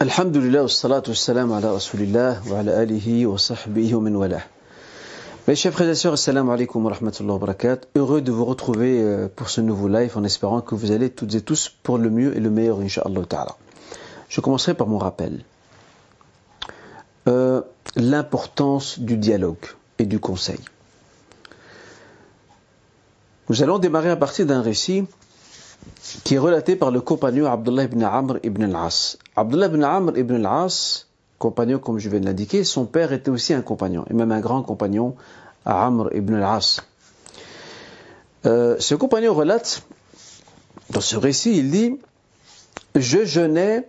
Alhamdulillah, wassalatu wassalam ala rasulillah wa ala alihi wa sahbihi. Mes chers frères et sœurs, assalamu alaikum wa rahmatullahi wa barakatuh. Heureux de vous retrouver euh, pour ce nouveau live en espérant que vous allez toutes et tous pour le mieux et le meilleur, inshallah ta'ala. Je commencerai par mon rappel. Euh, L'importance du dialogue et du conseil. Nous allons démarrer à partir d'un récit qui est relaté par le compagnon Abdullah ibn Amr ibn al-As. Abdullah ibn Amr ibn al-As, compagnon comme je viens de l'indiquer, son père était aussi un compagnon, et même un grand compagnon, Amr ibn al-As. Euh, ce compagnon relate, dans ce récit, il dit Je jeûnais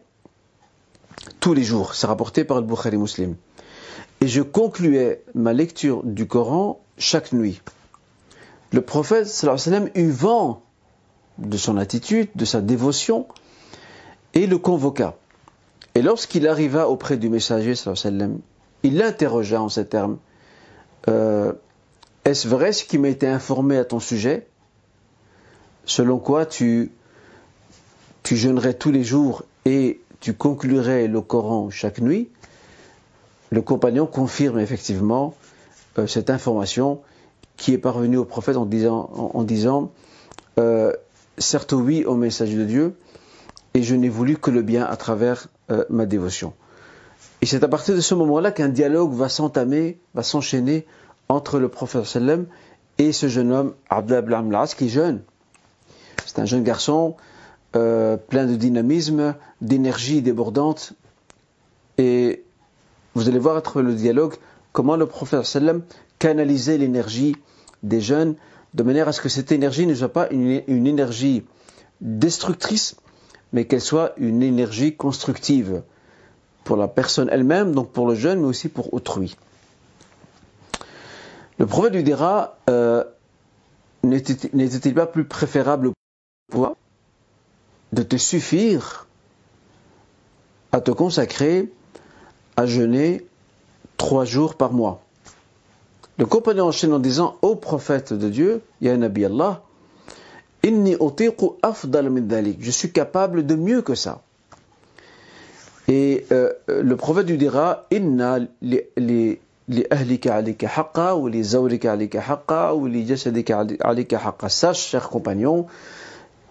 tous les jours, c'est rapporté par le Bukhari Muslim, et je concluais ma lecture du Coran chaque nuit. Le prophète sallallahu alayhi wa sallam eut vent de son attitude, de sa dévotion, et le convoqua. Et lorsqu'il arriva auprès du messager, il l'interrogea en ces termes euh, Est-ce vrai ce qui m'a été informé à ton sujet? Selon quoi tu, tu jeûnerais tous les jours et tu conclurais le Coran chaque nuit? Le compagnon confirme effectivement euh, cette information qui est parvenue au prophète en disant, en, disant euh, certes oui au message de Dieu, et je n'ai voulu que le bien à travers euh, ma dévotion. Et c'est à partir de ce moment-là qu'un dialogue va s'entamer, va s'enchaîner entre le prophète sallam et ce jeune homme, Abdullah ibn qui est jeune. C'est un jeune garçon euh, plein de dynamisme, d'énergie débordante. Et vous allez voir à travers le dialogue comment le prophète sallam canalisait l'énergie des jeunes de manière à ce que cette énergie ne soit pas une, énergie destructrice, mais qu'elle soit une énergie constructive pour la personne elle-même, donc pour le jeune, mais aussi pour autrui. Le prophète lui dira, euh, n'était-il pas plus préférable pour toi de te suffire à te consacrer à jeûner trois jours par mois? Le compagnon enchaîne en disant, ô prophète de Dieu, Ya Nabi Allah, Inni afdal Je suis capable de mieux que ça. Et euh, le prophète lui dira Inna li, li, li ahlika alika haqqa, ou li zawrika alika haqqa, ou li jasadika haqqa. Sache, cher compagnon,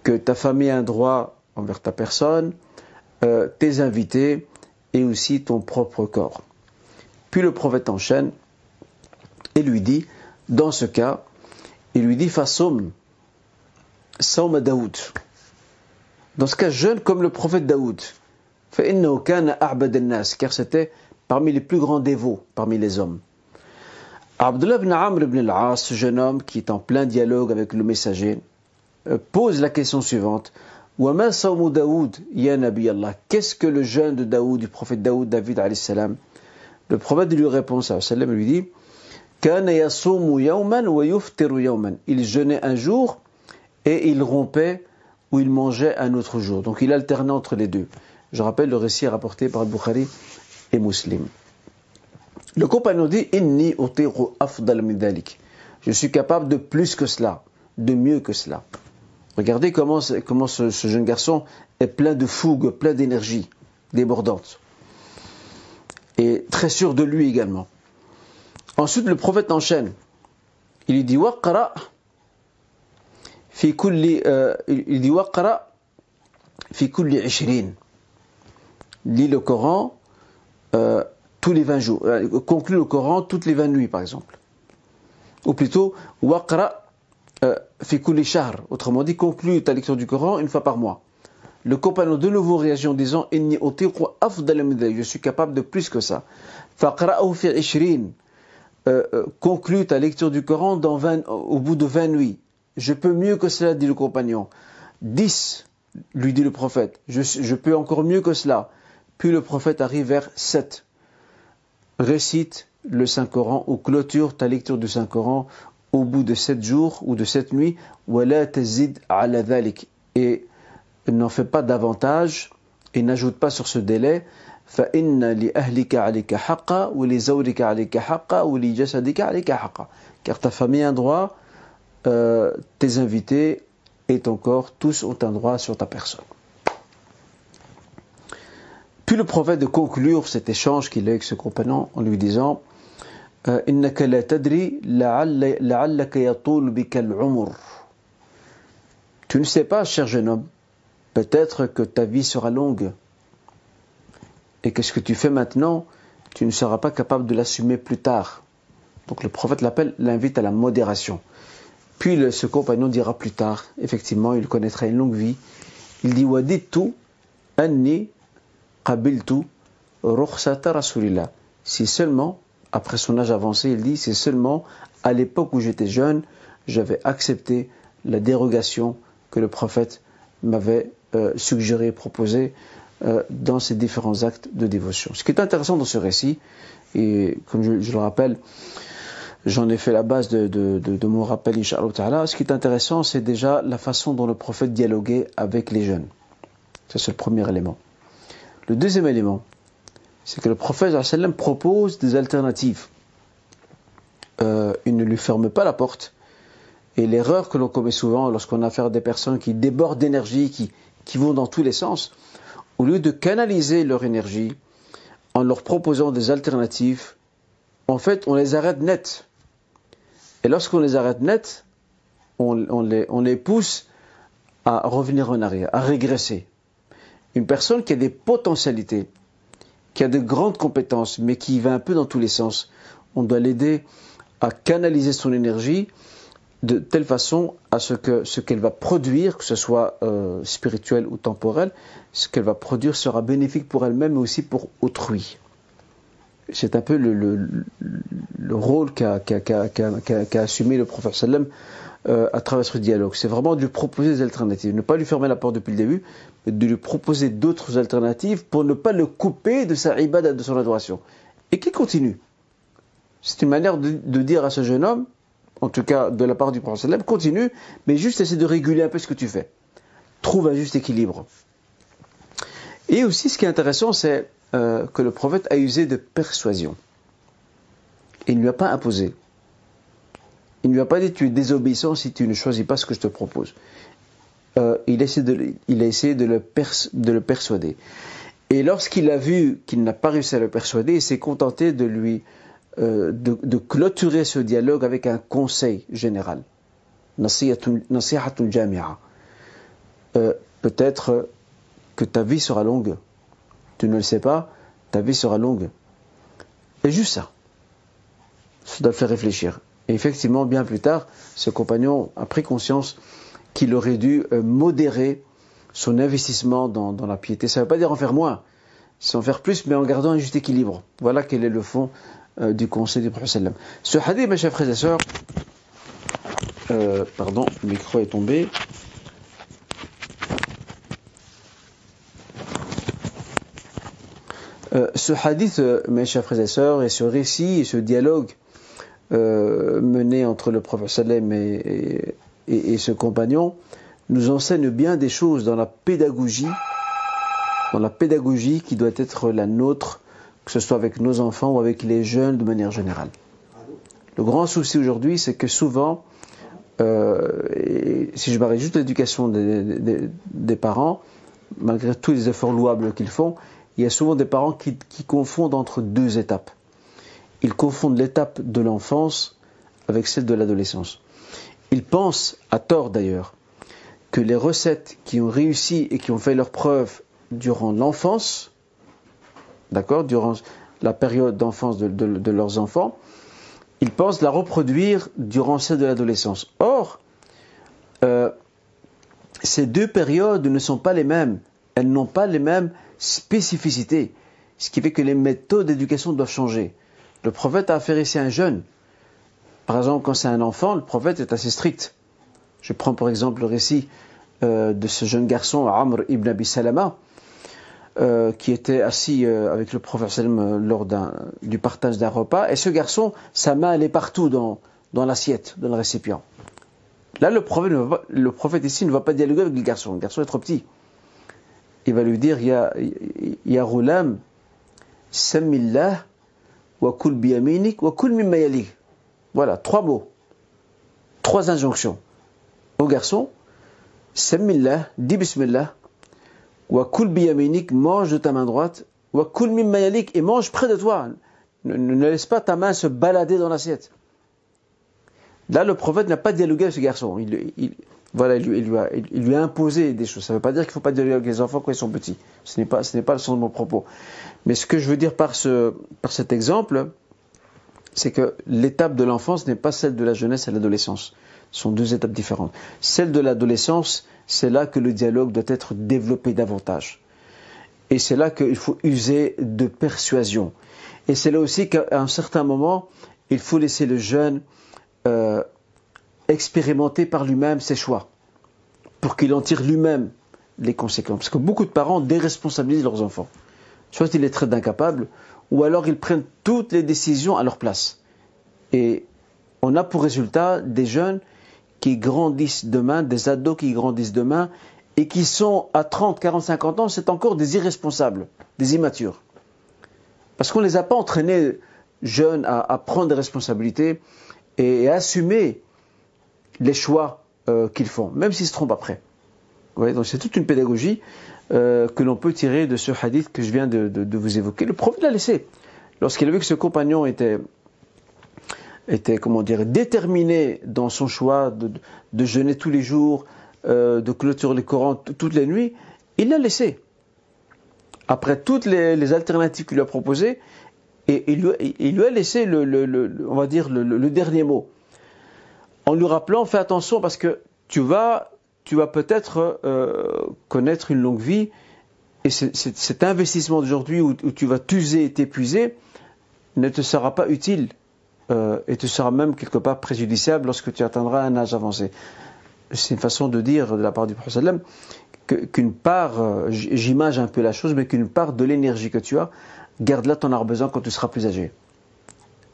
que ta famille a un droit envers ta personne, euh, tes invités et aussi ton propre corps. Puis le prophète enchaîne et lui dit Dans ce cas, il lui dit Fasum Saum Daoud. Dans ce cas, jeune comme le prophète Daoud. Car c'était parmi les plus grands dévots parmi les hommes. Abdullah ibn Amr ibn al-As, ce jeune homme qui est en plein dialogue avec le messager, euh, pose la question suivante. Qu'est-ce que le jeûne de Daoud, du prophète Daoud, David salam? Le prophète lui répond, sallam, lui dit Il jeûnait un jour et il rompait ou il mangeait un autre jour. Donc il alternait entre les deux. Je rappelle le récit rapporté par Bukhari et Muslim. Le compagnon dit Inni afdal Je suis capable de plus que cela, de mieux que cela. Regardez comment, ce, jeune garçon est plein de fougue, plein d'énergie débordante. Et très sûr de lui également. Ensuite, le prophète enchaîne. Il lui dit Waqra fi kulli, euh, il dit Waqra fi kulli ishrin. Lis le Coran euh, tous les 20 jours. Euh, conclut le Coran toutes les 20 nuits, par exemple. Ou plutôt, Waqra euh, fi kulli shahr. Autrement dit, conclut ta lecture du Coran une fois par mois. Le compagnon de nouveau réagit en disant Inni afdal Je suis capable de plus que ça. Faqra'ahu fi ishrin. 20 conclut ta lecture du Coran dans 20, au bout de 20 nuits je peux mieux que cela, dit le compagnon. Dix, lui dit le prophète. Je, peux encore mieux que cela. Puis le prophète arrive vers sept. Récite le Saint-Coran ou clôture ta lecture du Saint-Coran au bout de sept jours ou de sept nuits. Et n'en fais pas davantage et n'ajoute pas sur ce délai. Car ta famille a un droit euh, tes invités et ton corps, tous ont un droit sur ta personne. Puis le prophète de conclure cet échange qu'il a avec ce compagnon en lui disant euh, Tu ne sais pas, cher jeune homme, peut-être que ta vie sera longue et que ce que tu fais maintenant, tu ne seras pas capable de l'assumer plus tard. Donc le prophète l'appelle, l'invite à la modération. Puis ce compagnon dira plus tard, effectivement, il connaîtra une longue vie. Il dit Waditu anni qabiltu rukhsata rasulillah. Si seulement, après son âge avancé, il dit, c'est seulement à l'époque où j'étais jeune, j'avais accepté la dérogation que le prophète m'avait euh, suggéré, proposé euh, dans ses différents actes de dévotion. Ce qui est intéressant dans ce récit, et comme je, le rappelle, J'en ai fait la base de, de, de, de mon rappel, Inch'Allah Ce qui est intéressant, c'est déjà la façon dont le prophète dialoguait avec les jeunes. C'est le premier élément. Le deuxième élément, c'est que le prophète propose des alternatives. Euh, il ne lui ferme pas la porte. Et l'erreur que l'on commet souvent lorsqu'on a affaire à des personnes qui débordent d'énergie, qui vont dans tous les sens, au lieu de canaliser leur énergie en leur proposant des alternatives, en fait, on les arrête net. Et lorsqu'on les arrête net, on, les, pousse à revenir en arrière, à régresser. Une personne qui a des potentialités, qui a de grandes compétences, mais qui va un peu dans tous les sens, on doit l'aider à canaliser son énergie de telle façon à ce que ce qu'elle va produire, que ce soit euh, spirituel ou temporel, ce qu'elle va produire sera bénéfique pour elle-même, mais aussi pour autrui c'est un peu le, le, le rôle qu'a assumé le prophète sallam euh, à travers ce dialogue. C'est vraiment de lui proposer des alternatives. Ne pas lui fermer la porte depuis le début, mais de lui proposer d'autres alternatives pour ne pas le couper de sa ibada, de son adoration. Et qu'il continue. C'est une manière de, dire à ce jeune homme, en tout cas de la part du prophète continue, mais juste essaie de réguler un peu ce que tu fais. Trouve un juste équilibre. Et aussi, ce qui est intéressant, c'est euh, que le prophète a usé de persuasion. Il ne lui a pas imposé. Il ne lui a pas dit tu es désobéissant si tu ne choisis pas ce que je te propose. Euh, il, a essayé de le persuader. Et lorsqu'il a vu qu'il n'a pas réussi à le persuader, il s'est contenté de lui euh, de, clôturer ce dialogue avec un conseil général. jami'a. Euh, Peut-être que ta vie sera longue tu ne le sais pas, ta vie sera longue. Et juste ça. Ça doit faire réfléchir. Et effectivement, bien plus tard, ce compagnon a pris conscience qu'il aurait dû euh, modérer son investissement dans, la piété. Ça ne veut pas dire en faire moins, c'est en faire plus, mais en gardant un juste équilibre. Voilà quel est le fond euh, du conseil du prophète. Ce hadith, mes chers frères et sœurs, euh, pardon, le micro est tombé. Euh, ce hadith, mes chers frères et sœurs, et ce récit, et ce dialogue mené entre le prophète et, et, ce compagnon, nous enseigne bien des choses dans la pédagogie, dans la pédagogie qui doit être la nôtre, que ce soit avec nos enfants ou avec les jeunes de manière générale. Le grand souci aujourd'hui, c'est que souvent, si je parlais juste l'éducation des, parents, malgré tous les efforts louables qu'ils font, il y a souvent des parents qui, confondent entre deux étapes. Ils confondent l'étape de l'enfance avec celle de l'adolescence. Ils pensent, à tort d'ailleurs, que les recettes qui ont réussi et qui ont fait leur preuve durant l'enfance, d'accord, durant la période d'enfance de, leurs enfants, ils pensent la reproduire durant celle de l'adolescence. Or, euh, ces deux périodes ne sont pas les mêmes. Elles n'ont pas les mêmes spécificité, ce qui fait que les méthodes d'éducation doivent changer. Le prophète a affaire ici à un jeune. Par exemple, quand c'est un enfant, le prophète est assez strict. Je prends par exemple le récit euh, de ce jeune garçon, Amr ibn Abi Salama, euh, qui était assis euh, avec le prophète sallam lors du partage d'un repas. Et ce garçon, sa main, est partout dans, dans l'assiette, dans le récipient. Là, le prophète, ici ne va pas dialoguer avec le garçon. Le garçon est trop petit il va lui dire Ya, ya Ghulam, Sammillah, wa kul biyaminik, wa kul Voilà, trois mots, trois injonctions. Au garçon, Sammillah, dis Bismillah, wa kul biyaminik, mange de ta main droite, et mange près de toi. Ne, laisse pas ta main se balader dans l'assiette. Là, le prophète n'a pas dialogué avec ce garçon. Il, voilà, il, lui a, il, lui a, imposé des choses. Ça ne veut pas dire qu'il ne faut pas dialoguer avec les enfants quand ils sont petits. Ce n'est pas, ce n'est pas le sens de mon propos. Mais ce que je veux dire par, ce, par cet exemple, c'est que l'étape de l'enfance n'est pas celle de la jeunesse et l'adolescence. Ce sont deux étapes différentes. Celle de l'adolescence, c'est là que le dialogue doit être développé davantage. Et c'est là qu'il faut user de persuasion. Et c'est là aussi qu'à un certain moment, il faut laisser le jeune euh, expérimenter par lui-même ses choix, pour qu'il en tire lui-même les conséquences. Parce que beaucoup de parents déresponsabilisent leurs enfants. Soit ils les traitent d'incapables, ou alors ils prennent toutes les décisions à leur place. Et on a pour résultat des jeunes qui grandissent demain, des ados qui grandissent demain, et qui sont à 30, 40, 50 ans, c'est encore des irresponsables, des immatures. Parce qu'on ne les a pas entraînés jeunes à, prendre des responsabilités et, à assumer les choix euh, qu'ils font, même s'ils se trompent après. donc c'est toute une pédagogie euh, que l'on peut tirer de ce hadith que je viens de, vous évoquer. Le prophète l'a laissé. Lorsqu'il a vu que ce compagnon était, était comment dire, déterminé dans son choix de, jeûner tous les jours, euh, de clôturer les Corans toutes les nuits, il l'a laissé. Après toutes les, alternatives qu'il lui a proposées, et il lui, a laissé, le, on va dire, le, dernier mot. En lui rappelant, fais attention parce que tu vas tu vas peut-être euh, connaître une longue vie et cet investissement d'aujourd'hui où, tu vas t'user et t'épuiser ne te sera pas utile euh, et te sera même quelque part préjudiciable lorsque tu atteindras un âge avancé. C'est une façon de dire de la part du prophète qu'une part, euh, j'image un peu la chose, mais qu'une part de l'énergie que tu as, garde-la, tu en auras besoin quand tu seras plus âgé.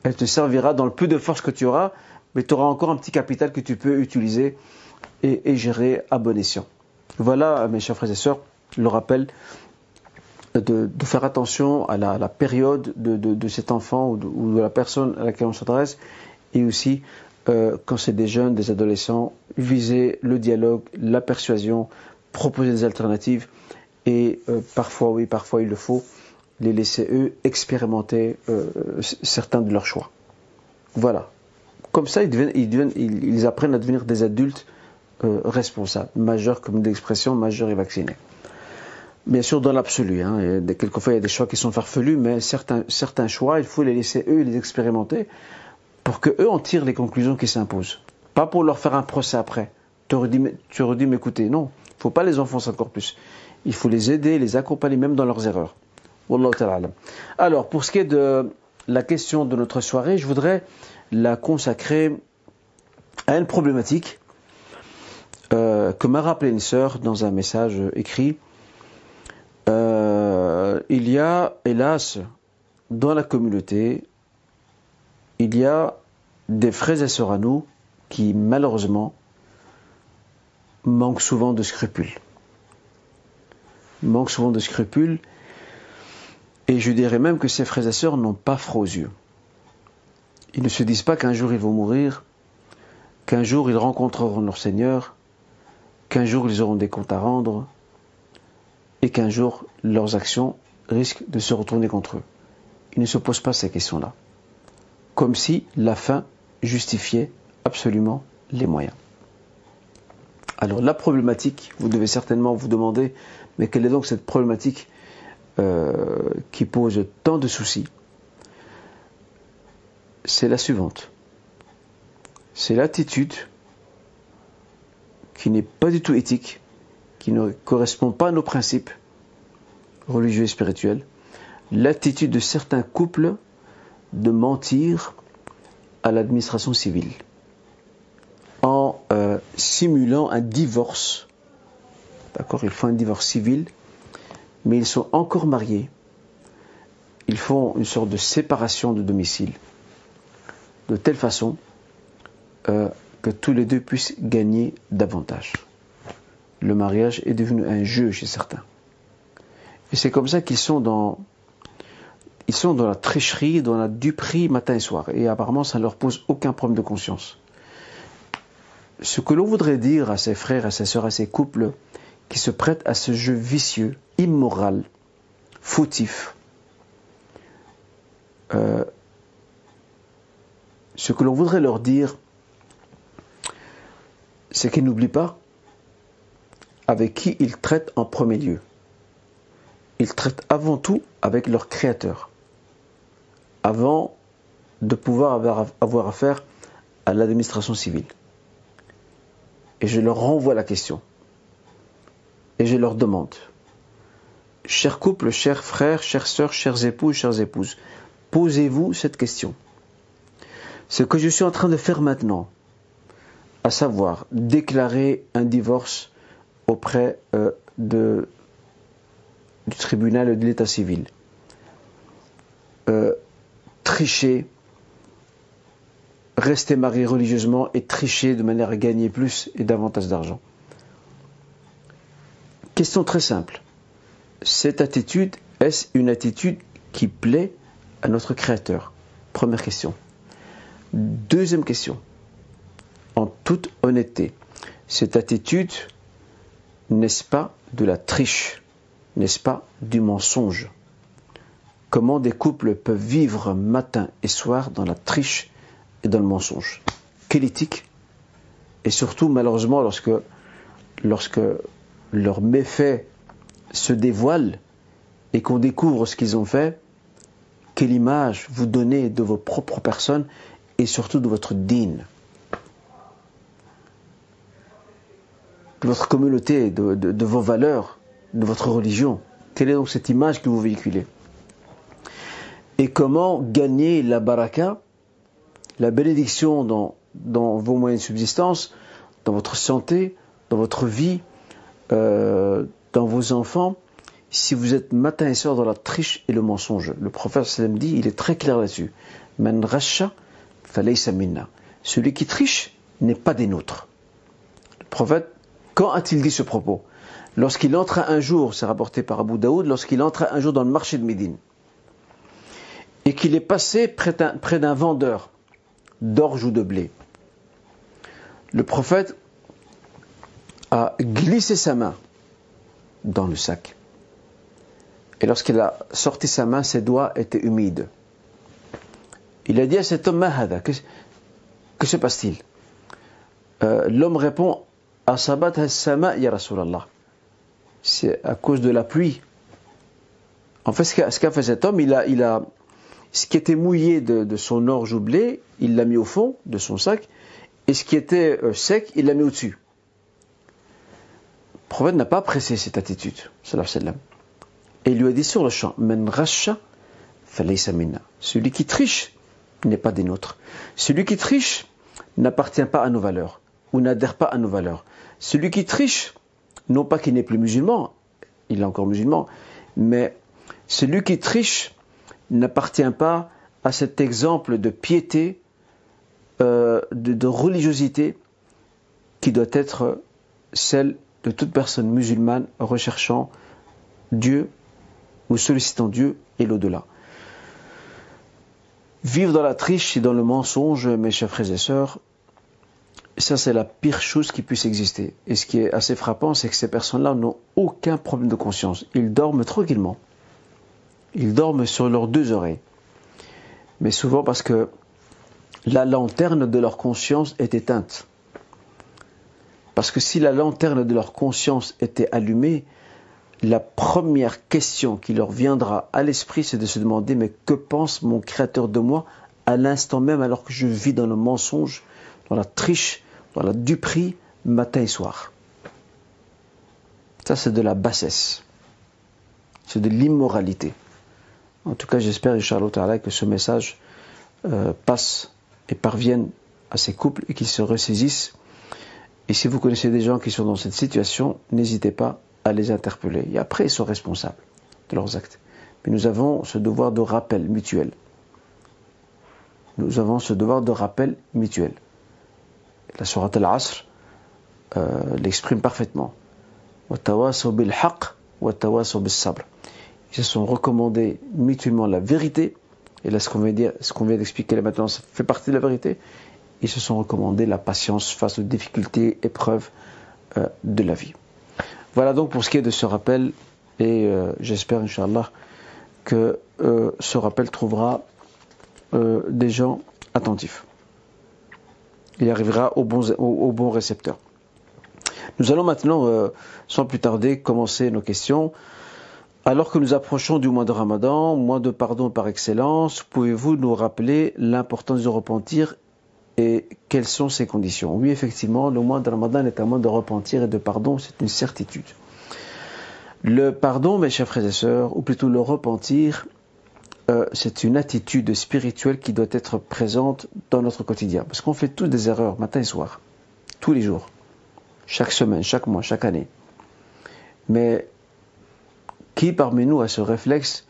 Elle te servira dans le peu de force que tu auras, mais tu auras encore un petit capital que tu peux utiliser et, gérer à bon escient. Voilà, mes chers frères et sœurs, le rappel de, faire attention à la, période de, cet enfant ou, de, la personne à laquelle on s'adresse, et aussi euh, quand c'est des jeunes, des adolescents, viser le dialogue, la persuasion, proposer des alternatives, et euh, parfois, oui, parfois il le faut, les laisser eux expérimenter euh, certains de leurs choix. Voilà. Comme ça, ils, ils apprennent à devenir des adultes euh, responsable, majeur comme d'expression, majeur et vacciné. Bien sûr, dans l'absolu. Hein, quelquefois, il y a des choix qui sont farfelus, mais certains, certains choix, il faut les laisser eux, les expérimenter, pour que eux en tirent les conclusions qui s'imposent. Pas pour leur faire un procès après. Tu aurais dû, m'écouter. Non, il ne faut pas les enfoncer encore plus. Il faut les aider, les accompagner même dans leurs erreurs. Alors, pour ce qui est de la question de notre soirée, je voudrais la consacrer à une problématique euh, que m'a rappelé une sœur dans un message écrit. Euh, il y a, hélas, dans la communauté, il y a des frères et sœurs à nous qui, malheureusement, manquent souvent de scrupules. Manquent souvent de scrupules. Et je dirais même que ces frères et sœurs n'ont pas froid aux yeux. Ils ne se disent pas qu'un jour ils vont mourir, qu'un jour ils rencontreront leur Seigneur, qu'un jour ils auront des comptes à rendre et qu'un jour leurs actions risquent de se retourner contre eux. Ils ne se posent pas ces questions-là. Comme si la fin justifiait absolument les moyens. Alors la problématique, vous devez certainement vous demander, mais quelle est donc cette problématique euh, qui pose tant de soucis? C'est la suivante. C'est l'attitude qui n'est pas du tout éthique, qui ne correspond pas à nos principes religieux et spirituels, l'attitude de certains couples de mentir à l'administration civile en euh, simulant un divorce. D'accord Ils font un divorce civil, mais ils sont encore mariés. Ils font une sorte de séparation de domicile, de telle façon euh, que tous les deux puissent gagner davantage. Le mariage est devenu un jeu chez certains. Et c'est comme ça qu'ils sont dans, ils sont dans la tricherie, dans la duperie matin et soir. Et apparemment, ça ne leur pose aucun problème de conscience. Ce que l'on voudrait dire à ses frères, à ses sœurs, à ses couples qui se prêtent à ce jeu vicieux, immoral, fautif, euh, ce que l'on voudrait leur dire, c'est qu'ils n'oublient pas avec qui ils traitent en premier lieu. Ils traitent avant tout avec leur Créateur, avant de pouvoir avoir, affaire à l'administration civile. Et je leur renvoie la question. Et je leur demande, chers couples, chers frères, chères sœurs, chers épouses, chères épouses, posez-vous cette question. Ce que je suis en train de faire maintenant, à savoir déclarer un divorce auprès euh, du tribunal de l'état civil, euh, tricher, rester marié religieusement et tricher de manière à gagner plus et davantage d'argent. Question très simple. Cette attitude, est-ce une attitude qui plaît à notre Créateur? Première question. Deuxième question. En toute honnêteté, cette attitude, n'est-ce pas de la triche? N'est-ce pas du mensonge? Comment des couples peuvent vivre matin et soir dans la triche et dans le mensonge? Quelle éthique? Et surtout, malheureusement, lorsque, lorsque leurs méfaits se dévoilent et qu'on découvre ce qu'ils ont fait, quelle image vous donnez de vos propres personnes et surtout de votre dîne, de votre communauté, de, vos valeurs, de votre religion. Quelle est donc cette image que vous véhiculez? Et comment gagner la baraka la bénédiction dans, vos moyens de subsistance, dans votre santé, dans votre vie, euh, dans vos enfants, si vous êtes matin et soir dans la triche et le mensonge? Le prophète sallam dit, il est très clair là-dessus. Man rasha. Celui qui triche n'est pas des nôtres. Le prophète, quand a-t-il dit ce propos? Lorsqu'il entra un jour, c'est rapporté par Abu Daoud, lorsqu'il entra un jour dans le marché de Médine et qu'il est passé près d'un vendeur d'orge ou de blé. Le prophète a glissé sa main dans le sac. Et lorsqu'il a sorti sa main, ses doigts étaient humides. Il a dit à cet homme, Mahada, que, se passe-t-il? Euh, L'homme répond, Asabat sama. C'est à cause de la pluie. En fait, ce qu'a fait cet homme, il a, ce qui était mouillé de, son orge ou blé, il l'a mis au fond de son sac, et ce qui était euh, sec, il l'a mis au-dessus. Le prophète n'a pas apprécié cette attitude, et il lui a dit sur le champ, Men rasha Celui qui triche n'est pas des nôtres. Celui qui triche n'appartient pas à nos valeurs, ou n'adhère pas à nos valeurs. Celui qui triche, non pas qu'il n'est plus musulman, il est encore musulman, mais celui qui triche n'appartient pas à cet exemple de piété, euh, de, religiosité qui doit être celle de toute personne musulmane recherchant Dieu ou sollicitant Dieu et l'au-delà. Vivre dans la triche et dans le mensonge, mes chers frères et sœurs, ça c'est la pire chose qui puisse exister. Et ce qui est assez frappant, c'est que ces personnes-là n'ont aucun problème de conscience. Ils dorment tranquillement. Ils dorment sur leurs deux oreilles. Mais souvent parce que la lanterne de leur conscience est éteinte. Parce que si la lanterne de leur conscience était allumée, la première question qui leur viendra à l'esprit, c'est de se demander, mais que pense mon Créateur de moi à l'instant même alors que je vis dans le mensonge, dans la triche, dans la duperie, matin et soir. Ça, c'est de la bassesse. C'est de l'immoralité. En tout cas, j'espère, Inch'Allah, que ce message euh, passe et parvienne à ces couples et qu'ils se ressaisissent. Et si vous connaissez des gens qui sont dans cette situation, n'hésitez pas à les interpeller. Et après, ils sont responsables de leurs actes. Mais nous avons ce devoir de rappel mutuel. Nous avons ce devoir de rappel mutuel. La Surat al-Asr euh, l'exprime parfaitement. ils se sont recommandés mutuellement la vérité, et là ce qu'on vient, dire, ce qu'on vient d'expliquer là maintenant, ça fait partie de la vérité, ils se sont recommandés la patience face aux difficultés, épreuves euh, de la vie. Voilà donc pour ce qui est de ce rappel, et euh, j'espère, Inch'Allah, que ce rappel trouvera des gens attentifs. Il arrivera au bon, récepteur. Nous allons maintenant, euh, sans plus tarder, commencer nos questions. Alors que nous approchons du mois de Ramadan, mois de pardon par excellence, pouvez-vous nous rappeler l'importance de repentir et quelles sont ses conditions? Oui, effectivement, le mois de Ramadan est un mois de repentir et de pardon, c'est une certitude. Le pardon, mes chers frères et sœurs, ou plutôt le repentir, euh, c'est une attitude spirituelle qui doit être présente dans notre quotidien. Parce qu'on fait tous des erreurs, matin et soir, tous les jours, chaque semaine, chaque mois, chaque année. Mais qui parmi nous a ce réflexe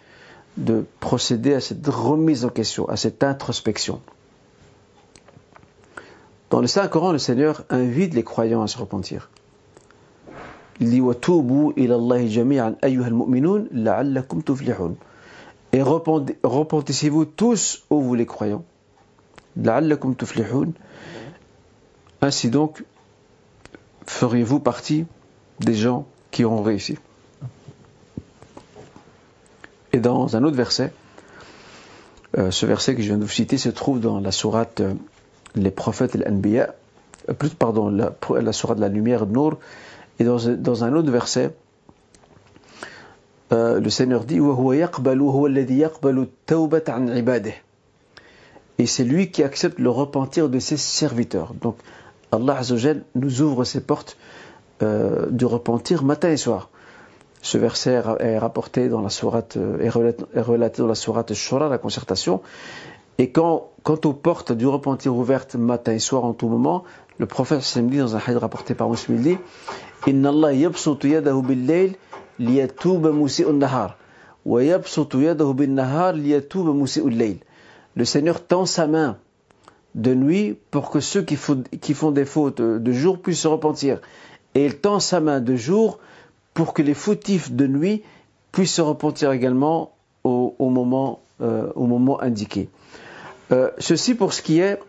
de procéder à cette remise en question, à cette introspection? Dans le Saint-Coran, le Seigneur invite les croyants à se repentir. Il dit Et repentissez-vous tous, ô vous les croyants. Ainsi donc, feriez-vous partie des gens qui auront réussi. Et dans un autre verset, euh, ce verset que je viens de vous citer se trouve dans la sourate euh, Les prophètes et l'Anbiya, euh, plus pardon, la, la sourate de la lumière Nour, et dans un autre verset, le Seigneur dit Et c'est lui qui accepte le repentir de ses serviteurs. Donc Allah Azzawajal nous ouvre ses portes euh, du repentir matin et soir. Ce verset est rapporté dans la sourate, euh, est relaté dans la sourate Shura, la concertation. Et quand, quant aux portes du repentir ouvertes matin et soir en tout moment, le prophète dit dans un hadith rapporté par Muslim, dit Inna Allah yabsutu yadahu bil-layl Le Seigneur tend sa main de nuit pour que ceux qui font, des fautes de jour puissent se repentir. Et il tend sa main de jour pour que les fautifs de nuit puissent se repentir également au, moment, euh, moment indiqué. Euh, ceci pour ce qui est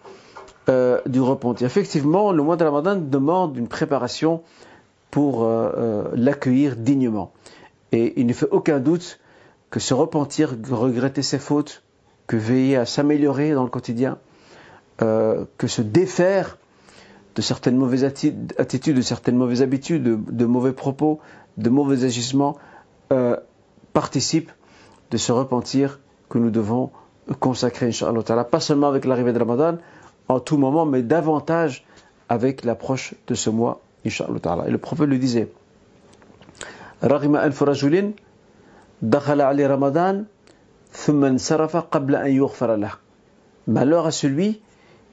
euh, du repentir. Effectivement, le mois de Ramadan demande une préparation pour l'accueillir dignement. Et il ne fait aucun doute que se repentir, regretter ses fautes, que veiller à s'améliorer dans le quotidien, que se défaire de certaines mauvaises attitudes, de certaines mauvaises habitudes, de mauvais propos, de mauvais agissements euh, participent de ce repentir que nous devons consacrer, Inch'Allah, pas seulement avec l'arrivée de Ramadan, en tout moment, mais davantage avec l'approche de ce mois, Inch'Allah. Et le prophète le disait, Ramadan, Malheur à celui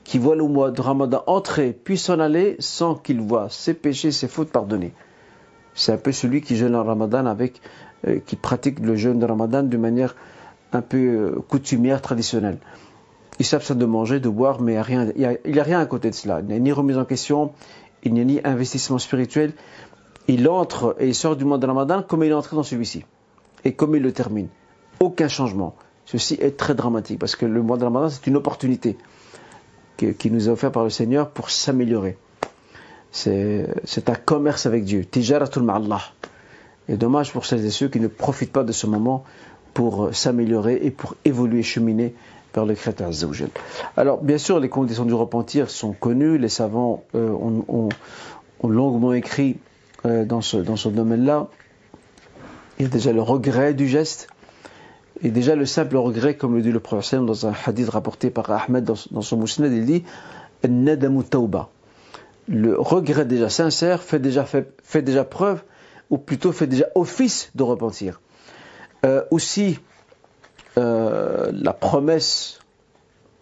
qui voit le mois de Ramadan entrer puis s'en aller sans qu'il voit ses péchés, ses fautes pardonnées. C'est un peu celui qui jeûne en Ramadan avec, euh, qui pratique le jeûne de Ramadan d'une manière un peu euh, coutumière, traditionnelle. Ils ça de manger, de boire, mais il n'y a, rien à côté de cela. Il n'y a ni remise en question, il n'y a ni investissement spirituel. Il entre et il sort du mois de Ramadan comme il est entré dans celui-ci. Et comme il le termine. Aucun changement. Ceci est très dramatique parce que le mois de Ramadan, c'est une opportunité qui nous est offerte par le Seigneur pour s'améliorer. C'est un commerce avec Dieu. Tijaratul ma'allah. Et dommage pour celles et ceux qui ne profitent pas de ce moment pour s'améliorer et pour évoluer, cheminer vers le Créateur. Alors, bien sûr, les conditions du repentir sont connues. Les savants euh, ont, longuement écrit euh, dans ce, dans ce domaine-là. Il y a déjà le regret du geste. Et déjà le simple regret, comme le dit le prophète dans un hadith rapporté par Ahmed dans, son mousnad, il dit « Nadamu tauba » le regret déjà sincère fait déjà, fait, déjà preuve, ou plutôt fait déjà office de repentir. Euh, aussi, euh, la promesse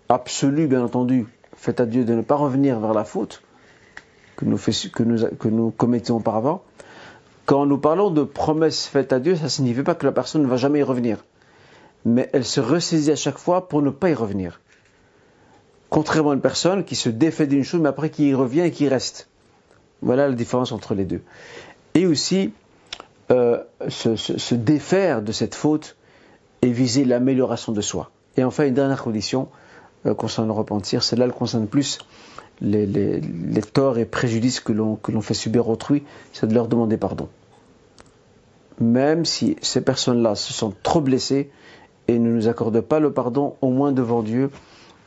absolue, bien entendu, faite à Dieu de ne pas revenir vers la faute que nous, que nous, que nous commettions auparavant. Quand nous parlons de promesse faite à Dieu, ça ne signifie pas que la personne ne va jamais y revenir. Mais elle se ressaisit à chaque fois pour ne pas y revenir. Contrairement à une personne qui se défait d'une chose, mais après qui y revient et qui reste. Voilà la différence entre les deux. Et aussi, euh, se, défaire de cette faute et viser l'amélioration de soi. Et enfin, une dernière condition euh, concernant le repentir, celle-là elle concerne plus les, torts et préjudices que l'on fait subir autrui, c'est de leur demander pardon. Même si ces personnes-là se sentent trop blessées, et ne nous accorde pas le pardon, au moins devant Dieu,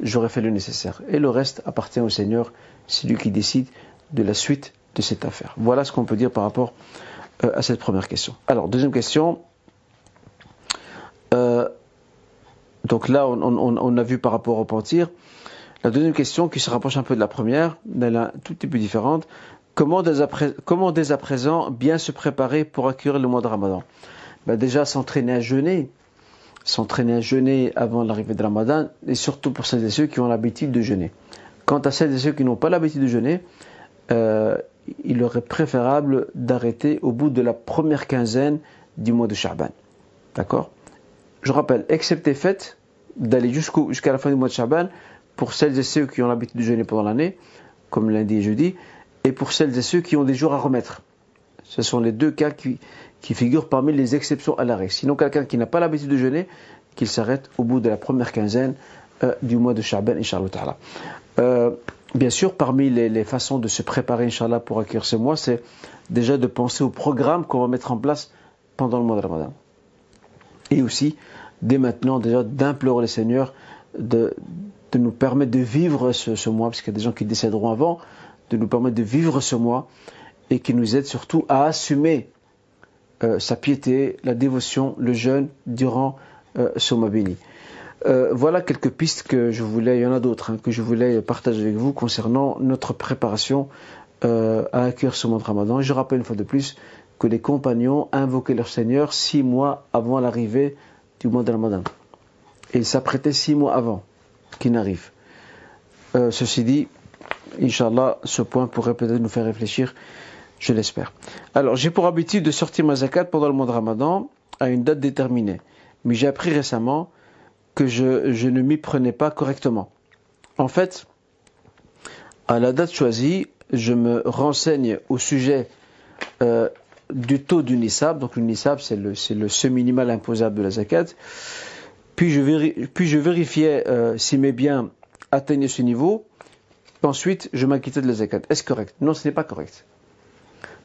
j'aurais fait le nécessaire. Et le reste appartient au Seigneur, c'est lui qui décide de la suite de cette affaire. Voilà ce qu'on peut dire par rapport euh, à cette première question. Alors, deuxième question. Euh, donc là, on, a vu par rapport au repentir. La deuxième question, qui se rapproche un peu de la première, elle est un tout petit peu différente. Comment dès, à, présent bien se préparer pour accueillir le mois de Ramadan? Ben Déjà, s'entraîner à jeûner. S'entraîner à jeûner avant l'arrivée de Ramadan, et surtout pour celles et ceux qui ont l'habitude de jeûner. Quant à celles et ceux qui n'ont pas l'habitude de jeûner, euh, il aurait préférable d'arrêter au bout de la première quinzaine du mois de Sha'ban. D'accord? Je rappelle, excepté fait d'aller jusqu'à la fin du mois de Sha'ban, pour celles et ceux qui ont l'habitude de jeûner pendant l'année, comme lundi et jeudi, et pour celles et ceux qui ont des jours à remettre. Ce sont les deux cas qui, figurent parmi les exceptions à l'arrêt. Sinon, quelqu'un qui n'a pas l'habitude de jeûner, qu'il s'arrête au bout de la première quinzaine euh, du mois de Sha'ban, Inch'Allah. Euh, bien sûr, parmi les, façons de se préparer, Inch'Allah, pour accueillir ce mois, c'est déjà de penser au programme qu'on va mettre en place pendant le mois de Ramadan. Et aussi, dès maintenant, déjà d'implorer le Seigneur de, nous permettre de vivre ce, mois, parce qu'il y a des gens qui décéderont avant, de nous permettre de vivre ce mois et qui nous aide surtout à assumer euh, sa piété, la dévotion, le jeûne durant euh, ce mois béni. Euh, voilà quelques pistes que je voulais, il y en a d'autres, hein, que je voulais partager avec vous concernant notre préparation à accueillir ce mois de Ramadan. je rappelle une fois de plus que les compagnons invoquaient leur Seigneur six mois avant l'arrivée du mois de Ramadan. Ils s'apprêtaient six mois avant qu'il n'arrive. Euh, ceci dit, Inch'Allah, ce point pourrait peut-être nous faire réfléchir, je l'espère. Alors, j'ai pour habitude de sortir ma zakat pendant le mois de Ramadan à une date déterminée. Mais j'ai appris récemment que je, ne m'y prenais pas correctement. En fait, à la date choisie, je me renseigne au sujet euh, du taux du nisab. Donc le nisab, c'est le, le seuil minimal imposable de la zakat. Puis je, vérifiais euh, si mes biens atteignaient ce niveau. Ensuite, je m'acquittais de la zakat. Est-ce correct? Non, ce n'est pas correct.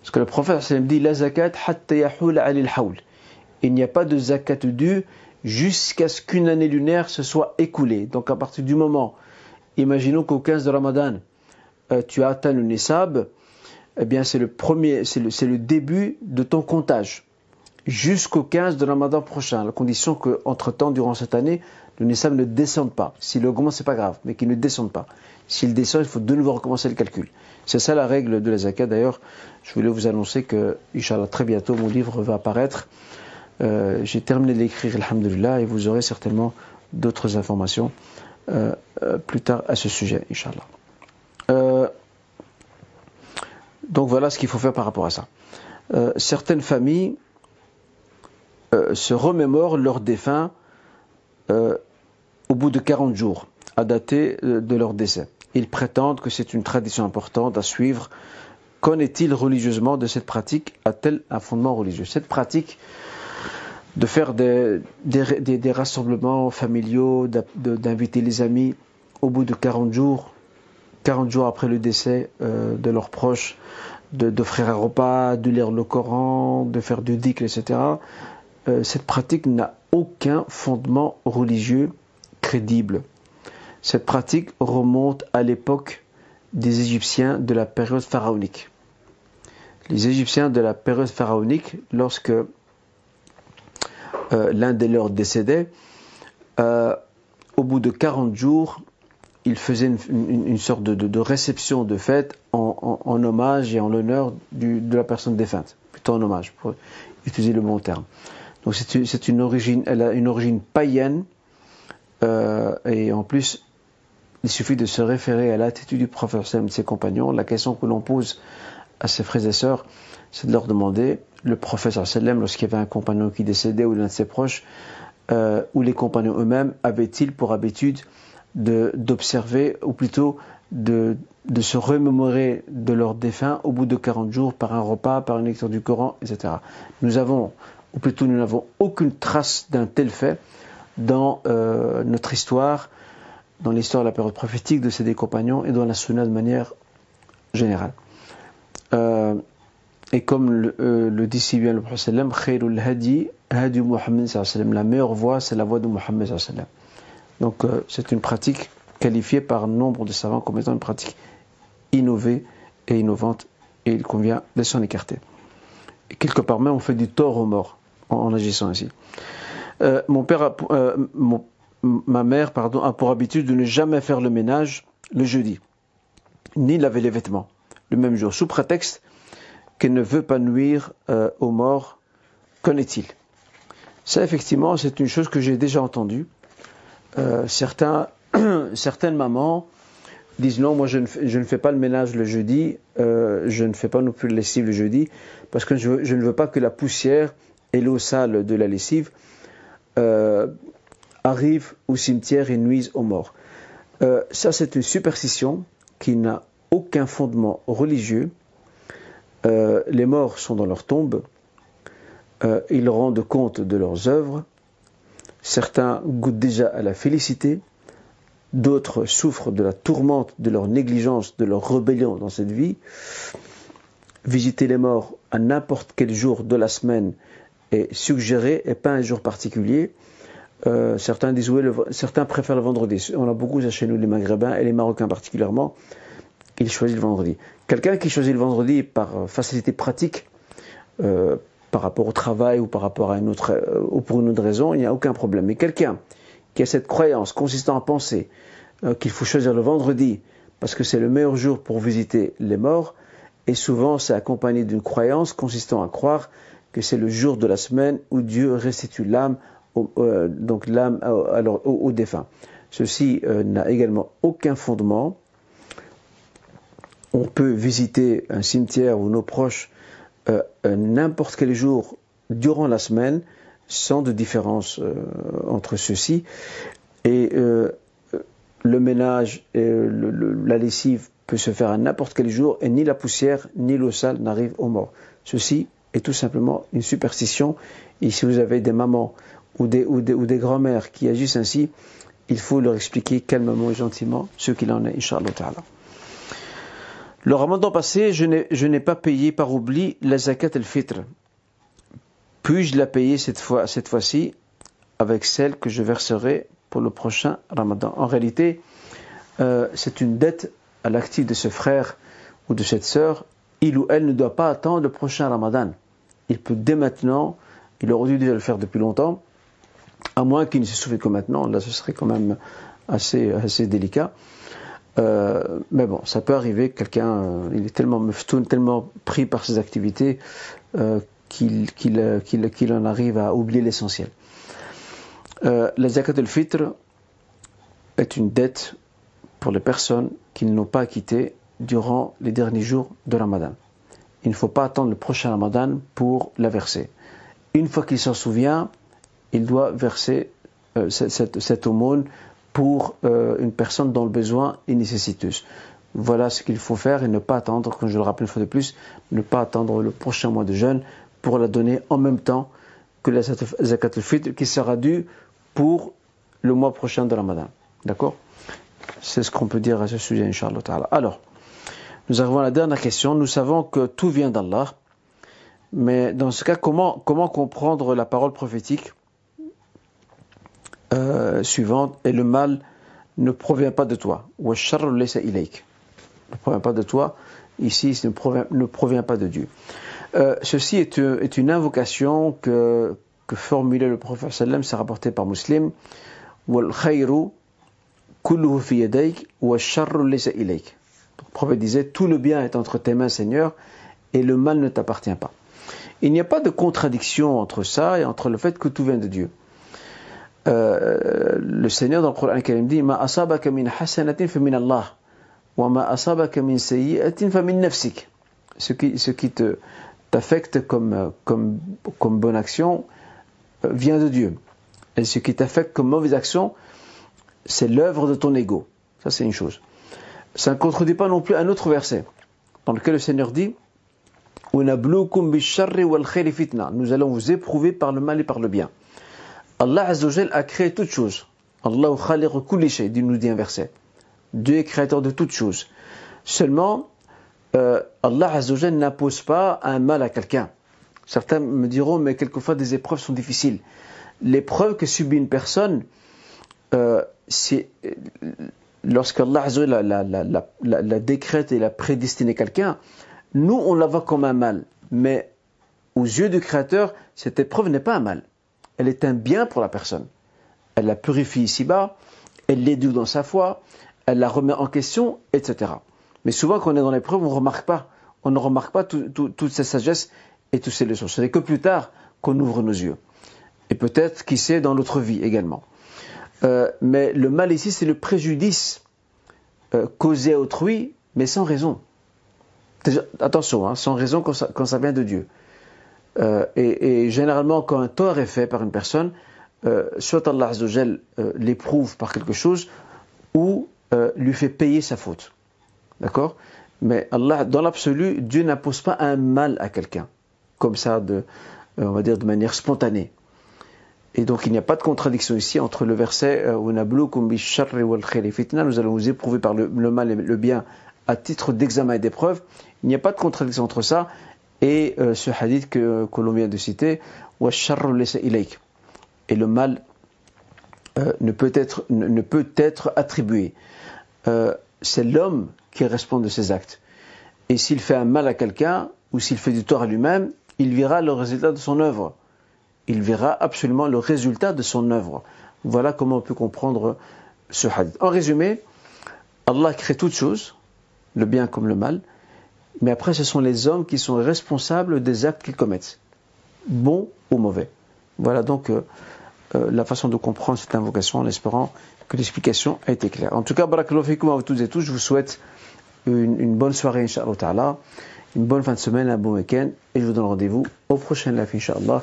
Parce que le prophète dit la zakat Il n'y a pas de zakat due jusqu'à ce qu'une année lunaire se soit écoulée. Donc à partir du moment, imaginons qu'au 15 de Ramadan, euh, tu as atteint le Nisab, eh bien c'est le premier, c'est le, début de ton comptage. Jusqu'au 15 de Ramadan prochain, à la condition qu'entre temps, durant cette année, le Nisab ne descende pas. S'il augmente, c'est pas grave, mais qu'il ne descende pas. S'il descend, il faut de nouveau recommencer le calcul. C'est ça la règle de la zakat. D'ailleurs, je voulais vous annoncer que, Inch'Allah, très bientôt, mon livre va apparaître. Euh, j'ai terminé d'écrire, alhamdulillah, et vous aurez certainement d'autres informations euh, euh, plus tard à ce sujet, Inch'Allah. donc voilà ce qu'il faut faire par rapport à ça. certaines familles se remémorent leurs défunts au bout de 40 jours, à dater de leur décès. Ils prétendent que c'est une tradition importante à suivre. Qu'en est-il religieusement de cette pratique? A-t-elle un fondement religieux? Cette pratique de faire des, rassemblements familiaux, d'inviter les amis au bout de 40 jours, 40 jours après le décès euh, de leurs proches, d'offrir un repas, de lire le Coran, de faire du dhikr, etc. Euh, cette pratique n'a aucun fondement religieux crédible. Cette pratique remonte à l'époque des Égyptiens de la période pharaonique. Les Égyptiens de la période pharaonique, lorsque euh, l'un des leurs décédait, euh, au bout de 40 jours, il faisait une, sorte de, réception de fête en, hommage et en l'honneur de la personne défunte, plutôt en hommage, pour utiliser le bon terme. Donc c'est une origine, elle a une origine païenne, euh, et en plus, il suffit de se référer à l'attitude du prophète et de ses compagnons. La question que l'on pose à ses frères et sœurs, c'est de leur demander, le prophète lorsqu'il y avait un compagnon qui décédait ou l'un de ses proches, euh, ou les compagnons eux-mêmes, avaient-ils pour habitude d'observer, ou plutôt de, de, se remémorer de leur défunt au bout de 40 jours par un repas, par une lecture du Coran, etc. Nous avons, ou plutôt nous n'avons aucune trace d'un tel fait dans euh, notre histoire, dans l'histoire de la période prophétique de ces des compagnons et dans la sunna de manière générale. Euh, Et comme le, euh, le dit si bien le prophète Khairul hadi hadi Muhammad la meilleure voie c'est la voie de Muhammad Donc c'est une pratique qualifiée par nombre de savants comme étant une pratique innovée et innovante et il convient de s'en écarter. Et quelque part même on fait du tort aux morts en, agissant ainsi. Euh, mon père euh, ma mère pardon, a pour habitude de ne jamais faire le ménage le jeudi, ni laver les vêtements le même jour, sous prétexte qu'elle ne veut pas nuire euh, aux morts. Qu'en est-il? Ça, effectivement, c'est une chose que j'ai déjà entendue. Certaines mamans disent non, moi je ne, fais, pas le ménage le jeudi, je ne fais pas non plus le lessive le jeudi, parce que je, ne veux pas que la poussière et l'eau sale de la lessive arrivent au cimetière et nuisent aux morts. ça, c'est une superstition qui n'a aucun fondement religieux. Euh, les morts sont dans leur tombe, euh, ils rendent compte de leurs œuvres, certains goûtent déjà à la félicité, d'autres souffrent de la tourmente de leur négligence, de leur rébellion dans cette vie. Visiter les morts à n'importe quel jour de la semaine suggéré et pas un jour particulier. Euh, certains disent oui, certains préfèrent le vendredi. On a beaucoup ça chez nous, les Maghrébins et les Marocains particulièrement il choisit le vendredi. Quelqu'un qui choisit le vendredi par facilité pratique, euh, par rapport au travail ou par rapport à une autre, euh, ou pour une autre raison, il n'y a aucun problème. Mais quelqu'un qui a cette croyance consistant à penser qu'il faut choisir le vendredi parce que c'est le meilleur jour pour visiter les morts, et souvent c'est accompagné d'une croyance consistant à croire que c'est le jour de la semaine où Dieu restitue l'âme, donc l'âme au, défunt. Ceci n'a également aucun fondement on peut visiter un cimetière ou nos proches euh, euh, n'importe quel jour durant la semaine sans de différence euh, entre ceux-ci. Et le ménage et la lessive peut se faire à n'importe quel jour et ni la poussière ni l'eau sale n'arrivent aux morts. Ceci est tout simplement une superstition. Et si vous avez des mamans ou des, ou des, ou des grands-mères qui agissent ainsi, il faut leur expliquer calmement et gentiment ce qu'il en est, Inch'Allah Ta'ala. Le ramadan passé, je n'ai pas payé par oubli la zakat al-fitr. Puis-je la payer cette fois, cette fois-ci avec celle que je verserai pour le prochain ramadan? En réalité, euh, c'est une dette à l'actif de ce frère ou de cette sœur. Il ou elle ne doit pas attendre le prochain ramadan. Il peut dès maintenant, il aurait dû déjà le faire depuis longtemps, à moins qu'il ne se souvienne que maintenant. Là, ce serait quand même assez, assez délicat. Euh, mais bon, ça peut arriver quelqu'un, euh, il est tellement meftoun, tellement pris par ses activités euh, qu'il en arrive à oublier l'essentiel. la zakat al-fitr est une dette pour les personnes qui n'ont pas acquitté durant les derniers jours de Ramadan. Il ne faut pas attendre le prochain Ramadan pour la verser. Une fois qu'il s'en souvient, il doit verser cette, cette, cette aumône pour euh, une personne dont le besoin est nécessiteuse. Voilà ce qu'il faut faire et ne pas attendre, comme je le rappelle une fois de plus, ne pas attendre le prochain mois de jeûne pour la donner en même temps que la zakat al-fitr qui sera due pour le mois prochain de Ramadan. D'accord? C'est ce qu'on peut dire à ce sujet, Inch'Allah. Alors, nous arrivons à la dernière question. Nous savons que tout vient d'Allah. Mais dans ce cas, comment, comprendre la parole prophétique euh, suivante, et le mal ne provient pas de toi. Ne provient pas de toi. Ici, ne ne provient pas de Dieu. Euh, ceci est, une invocation que, formulait le prophète c'est rapporté par Muslim. Le prophète disait, tout le bien est entre tes mains, Seigneur, et le mal ne t'appartient pas. Il n'y a pas de contradiction entre ça et entre le fait que tout vient de Dieu. Euh, le Seigneur dans le Coran dit Ma asabaka min hasanatin fa min Allah wa ma asabaka min sayyi'atin fa nafsik. Ce qui, ce qui te t'affecte comme, comme, comme bonne action euh, vient de Dieu. Et ce qui t'affecte comme mauvaise action, c'est l'œuvre de ton ego. Ça, c'est une chose. Ça ne contredit pas non plus un autre verset, dans lequel le Seigneur dit Nous allons vous éprouver par le mal et par le bien. Allah Azzawajal a créé toutes choses. Allah khaliq kulli shay, dit nous dit un verset. Dieu est créateur de toutes choses. Seulement, euh, Allah Azzawajal n'impose pas un mal à quelqu'un. Certains me diront, mais quelquefois des épreuves sont difficiles. L'épreuve que subit une personne, euh, c'est lorsqu'Allah la, la, la, la, décrète et la prédestiné quelqu'un, nous on la voit comme un mal. Mais aux yeux du Créateur, cette épreuve n'est pas un mal. Elle est un bien pour la personne. Elle la purifie ici-bas, elle l'éduque dans sa foi, elle la remet en question, etc. Mais souvent, quand on est dans l'épreuve, on ne remarque pas. On ne remarque pas toute cette sagesse et toutes ces leçons. Ce n'est que plus tard qu'on ouvre nos yeux. Et peut-être, qui sait, dans notre vie également. Euh, mais le mal ici, c'est le préjudice euh, causé à autrui, mais sans raison. attention, hein, sans raison quand ça, vient de Dieu. Euh, et, généralement, quand un tort est fait par une personne, soit Allah l'éprouve par quelque chose, ou lui fait payer sa faute. D'accord? Mais Allah, dans l'absolu, Dieu n'impose pas un mal à quelqu'un, comme ça, on va dire de manière spontanée. Et donc il n'y a pas de contradiction ici entre le verset euh, nous allons vous éprouver par le, mal et le bien à titre d'examen et d'épreuve. Il n'y a pas de contradiction entre ça et euh, ce hadith que, que l'on vient de citer et le mal euh, ne, peut être, ne, peut être attribué. c'est l'homme qui répond de ses actes. Et s'il fait un mal à quelqu'un ou s'il fait du tort à lui-même, il verra le résultat de son œuvre il verra absolument le résultat de son œuvre. Voilà comment on peut comprendre ce hadith. En résumé, Allah crée toutes choses, le bien comme le mal, mais après ce sont les hommes qui sont responsables des actes qu'ils commettent, bons ou mauvais. Voilà donc euh, euh, la façon de comprendre cette invocation en espérant que l'explication a été claire. En tout cas, barakallahu à tous et tous, je vous souhaite une, bonne soirée, inshallah une bonne fin de semaine, un bon week-end, et je vous donne rendez-vous au prochain live, inshallah.